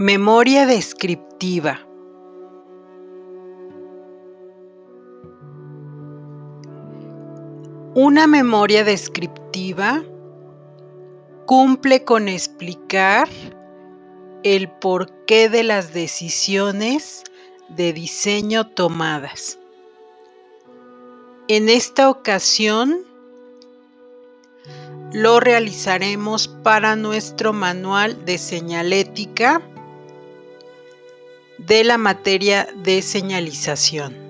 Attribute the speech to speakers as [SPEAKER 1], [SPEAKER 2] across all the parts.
[SPEAKER 1] Memoria descriptiva. Una memoria descriptiva cumple con explicar el porqué de las decisiones de diseño tomadas. En esta ocasión lo realizaremos para nuestro manual de señalética de la materia de señalización.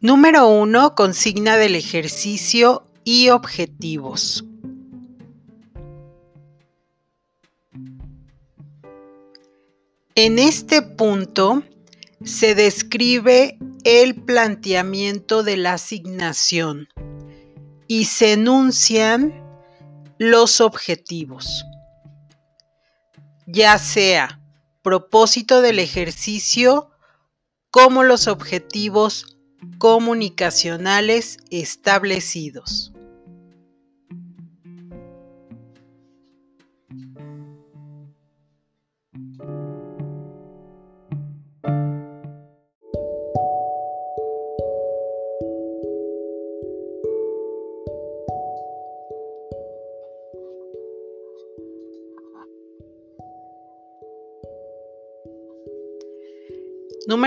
[SPEAKER 1] Número 1. Consigna del ejercicio y objetivos. En este punto se describe el planteamiento de la asignación y se enuncian los objetivos, ya sea propósito del ejercicio como los objetivos comunicacionales establecidos.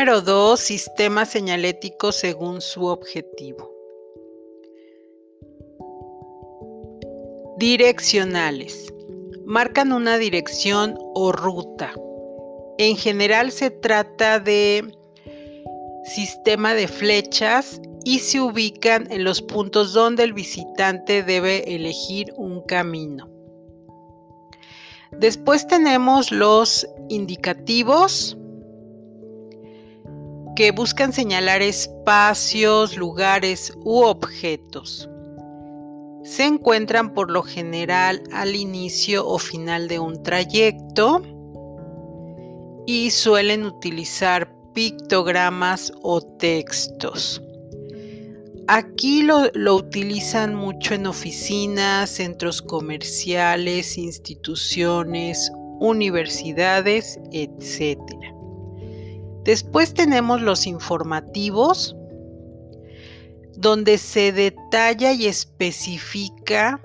[SPEAKER 1] Número 2. Sistema señalético según su objetivo. Direccionales. Marcan una dirección o ruta. En general se trata de sistema de flechas y se ubican en los puntos donde el visitante debe elegir un camino. Después tenemos los indicativos que buscan señalar espacios, lugares u objetos. Se encuentran por lo general al inicio o final de un trayecto y suelen utilizar pictogramas o textos. Aquí lo, lo, utilizan mucho en oficinas, centros comerciales, instituciones, universidades, etc. Después tenemos los informativos, donde se detalla y especifica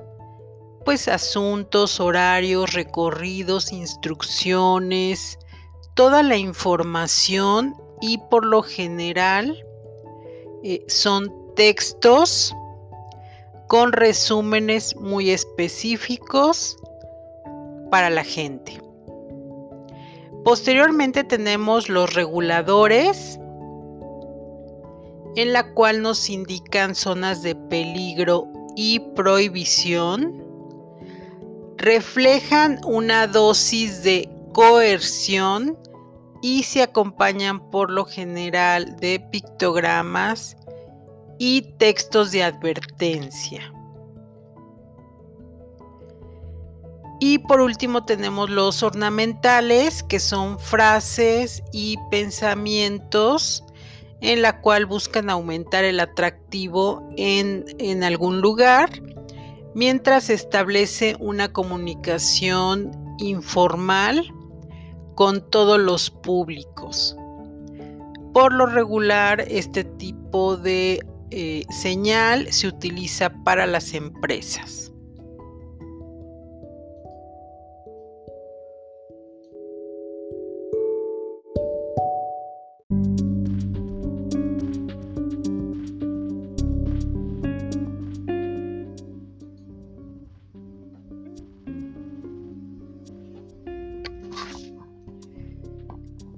[SPEAKER 1] pues asuntos, horarios, recorridos, instrucciones, toda la información y por lo general eh, son textos con resúmenes muy específicos para la gente. Posteriormente tenemos los reguladores, en la cual nos indican zonas de peligro y prohibición. Reflejan una dosis de coerción y se acompañan por lo general de pictogramas y textos de advertencia. Y por último tenemos los ornamentales, que son frases y pensamientos en la cual buscan aumentar el atractivo en, en algún lugar, mientras se establece una comunicación informal con todos los públicos. Por lo regular, este tipo de eh, señal se utiliza para las empresas.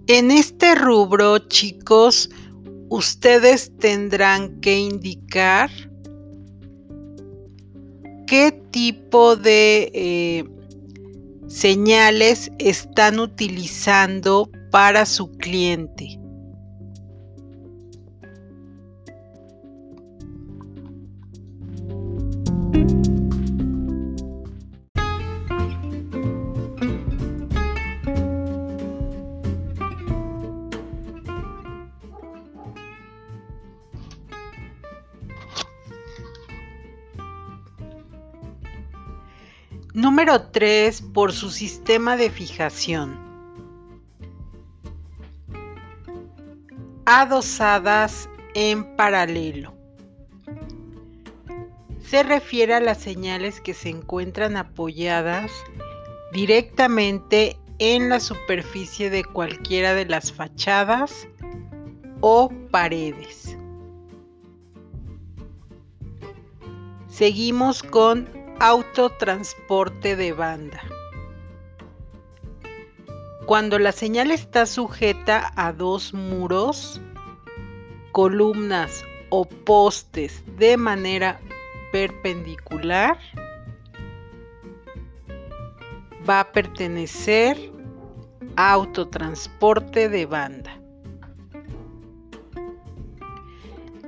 [SPEAKER 1] En este rubro, chicos, ustedes tendrán que indicar qué tipo de eh, señales están utilizando para su cliente. Número 3. Por su sistema de fijación. Adosadas en paralelo. Se refiere a las señales que se encuentran apoyadas directamente en la superficie de cualquiera de las fachadas o paredes. Seguimos con autotransporte de banda. Cuando la señal está sujeta a dos muros, columnas o postes de manera perpendicular, va a pertenecer a autotransporte de banda.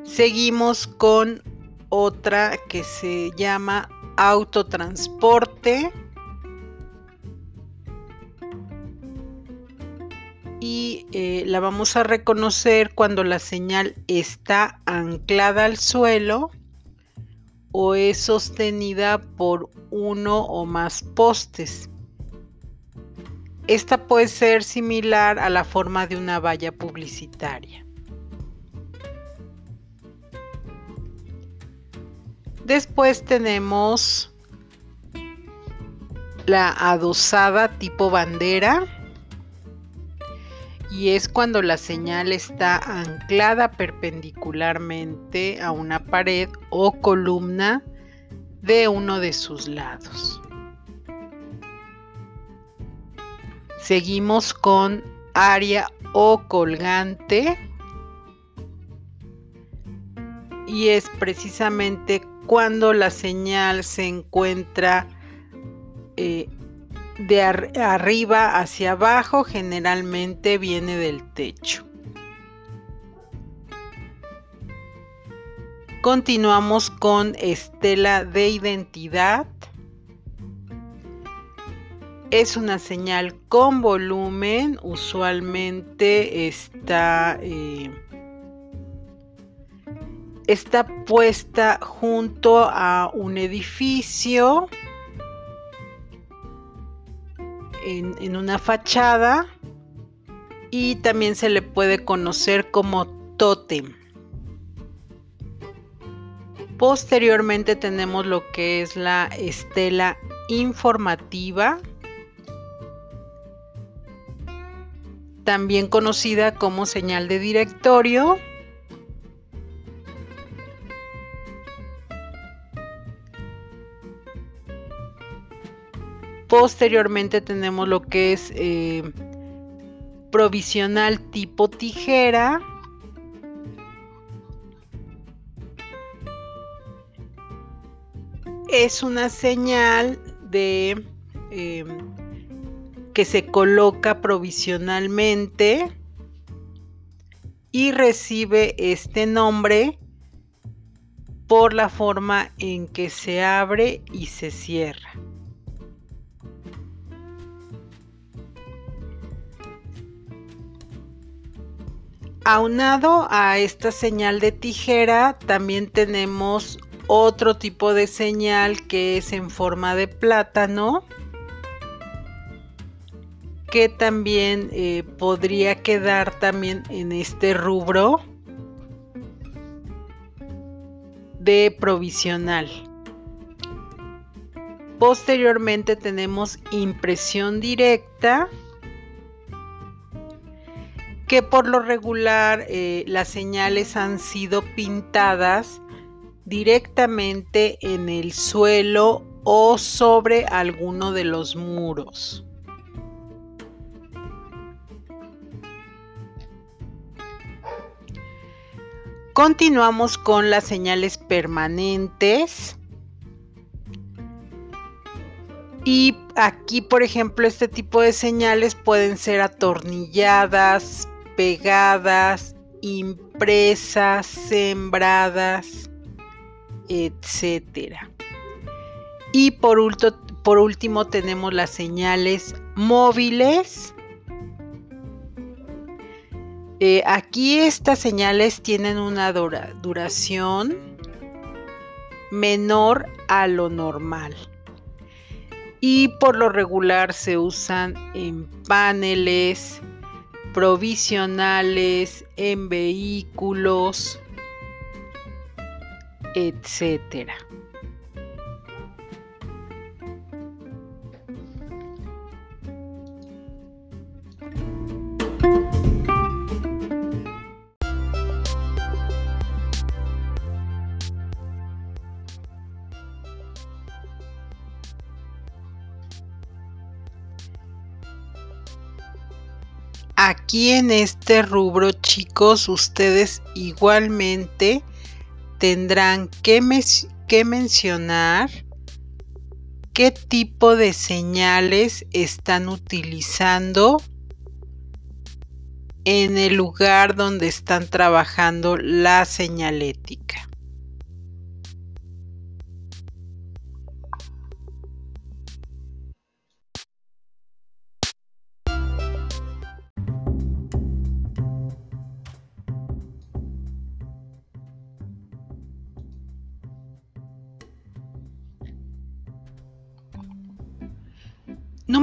[SPEAKER 1] Seguimos con otra que se llama autotransporte y eh, la vamos a reconocer cuando la señal está anclada al suelo o es sostenida por uno o más postes. Esta puede ser similar a la forma de una valla publicitaria. Después tenemos la adosada tipo bandera y es cuando la señal está anclada perpendicularmente a una pared o columna de uno de sus lados. Seguimos con área o colgante y es precisamente cuando la señal se encuentra eh, de arriba hacia abajo generalmente viene del techo. Continuamos con estela de identidad. Es una señal con volumen, usualmente está, eh, está puesta junto a un edificio en, una fachada y también se le puede conocer como tótem. Posteriormente tenemos lo que es la estela informativa, también conocida como señal de directorio. Posteriormente tenemos lo que es eh, provisional tipo tijera. Es una señal de eh, que se coloca provisionalmente y recibe este nombre por la forma en que se abre y se cierra. Aunado a esta señal de tijera, también tenemos otro tipo de señal que es en forma de plátano, que también eh, podría quedar también en este rubro de provisional. Posteriormente tenemos impresión directa que por lo regular eh, las señales han sido pintadas directamente en el suelo o sobre alguno de los muros. Continuamos con las señales permanentes. Y aquí, por ejemplo, este tipo de señales pueden ser atornilladas, pegadas, impresas, sembradas, etcétera. Y por, por último tenemos las señales móviles. Eh, aquí estas señales tienen una duración menor a lo normal. y por lo regular se usan en paneles provisionales, en vehículos, etcétera. Aquí en este rubro, chicos, ustedes igualmente tendrán que, que, mencionar qué tipo de señales están utilizando en el lugar donde están trabajando la señalética.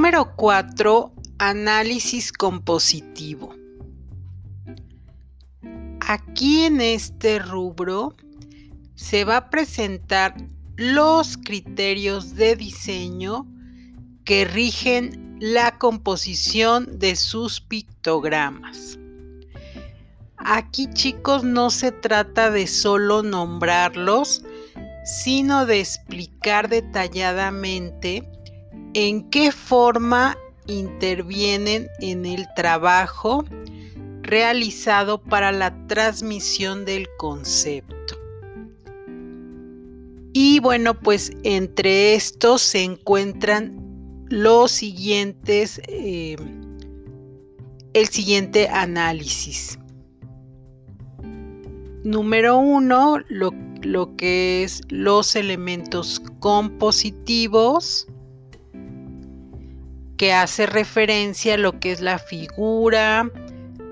[SPEAKER 1] Número 4. Análisis compositivo. Aquí en este rubro se va a presentar los criterios de diseño que rigen la composición de sus pictogramas. Aquí chicos no se trata de solo nombrarlos, sino de explicar detalladamente en qué forma intervienen en el trabajo realizado para la transmisión del concepto. Y bueno, pues entre estos se encuentran los siguientes, eh, el siguiente análisis. Número uno, lo, lo que es los elementos compositivos que hace referencia a lo que es la figura,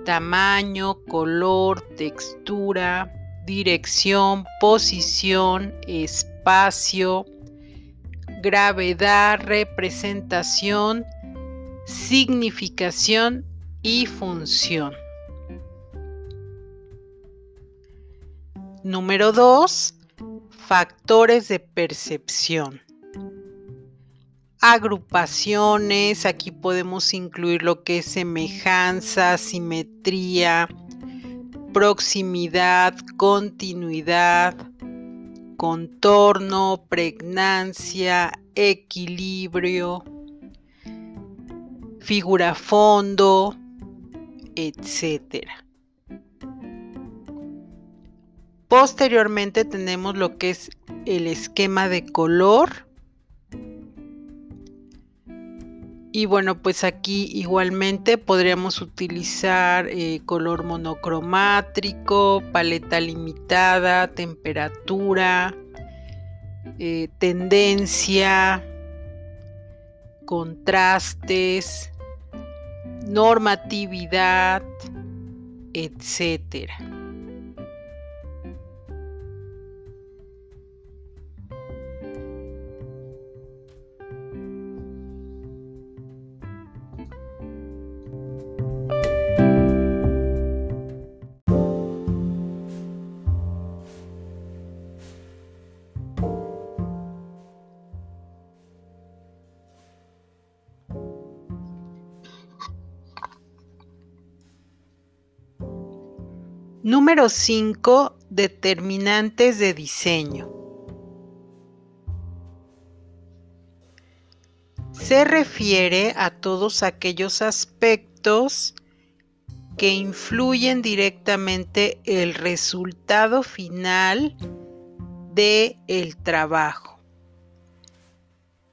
[SPEAKER 1] tamaño, color, textura, dirección, posición, espacio, gravedad, representación, significación y función. Número 2. Factores de percepción agrupaciones, aquí podemos incluir lo que es semejanza, simetría, proximidad, continuidad, contorno, pregnancia, equilibrio, figura fondo, etc. Posteriormente tenemos lo que es el esquema de color Y bueno, pues aquí igualmente podríamos utilizar eh, color monocromático, paleta limitada, temperatura, eh, tendencia, contrastes, normatividad, etcétera. Número 5. Determinantes de diseño. Se refiere a todos aquellos aspectos que influyen directamente el resultado final del el trabajo.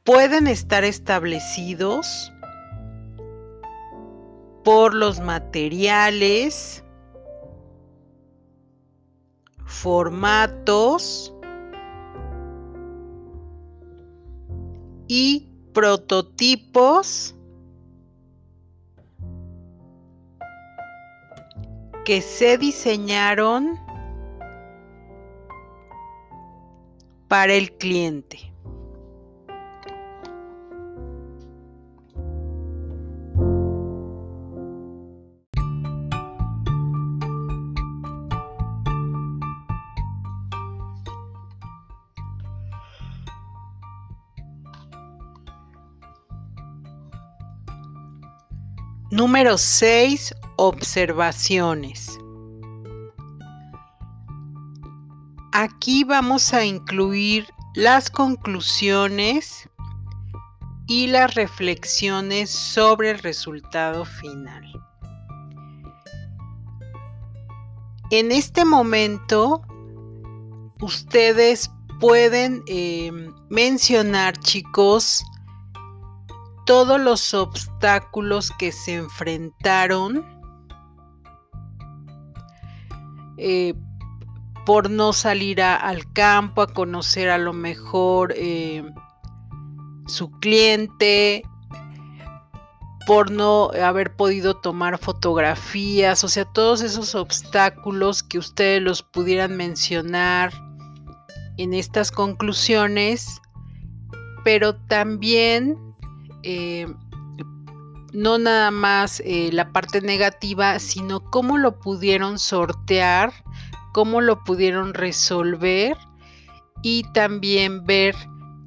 [SPEAKER 1] Pueden estar establecidos por los materiales, formatos y prototipos que se diseñaron para el cliente. Número 6. Observaciones. Aquí vamos a incluir las conclusiones y las reflexiones sobre el resultado final. En este momento, ustedes pueden eh, mencionar, chicos, todos los obstáculos que se enfrentaron eh, por no salir al campo a conocer a lo mejor eh, su cliente, por no haber podido tomar fotografías, o sea, todos esos obstáculos que ustedes los pudieran mencionar en estas conclusiones, pero también eh, no nada más eh, la parte negativa, sino cómo lo pudieron sortear, cómo lo pudieron resolver y también ver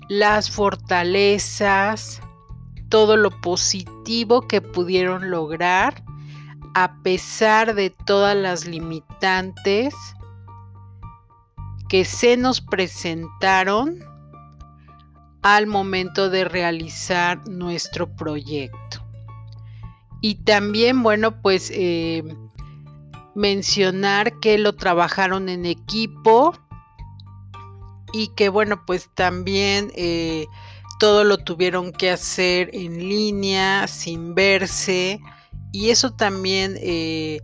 [SPEAKER 1] las fortalezas, todo lo positivo que pudieron lograr a pesar de todas las limitantes que se nos presentaron al momento de realizar nuestro proyecto. Y también, bueno, pues eh, mencionar que lo trabajaron en equipo y que, bueno, pues también eh, todo lo tuvieron que hacer en línea, sin verse. Y eso también eh,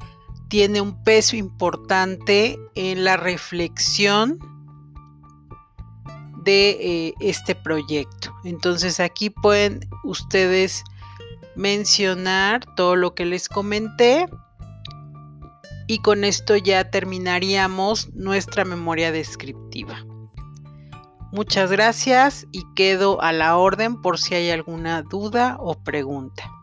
[SPEAKER 1] tiene un peso importante en la reflexión eh, este proyecto. Entonces aquí pueden ustedes mencionar todo lo que les comenté y con esto ya terminaríamos nuestra memoria descriptiva. Muchas gracias y quedo a la orden por si hay alguna duda o pregunta.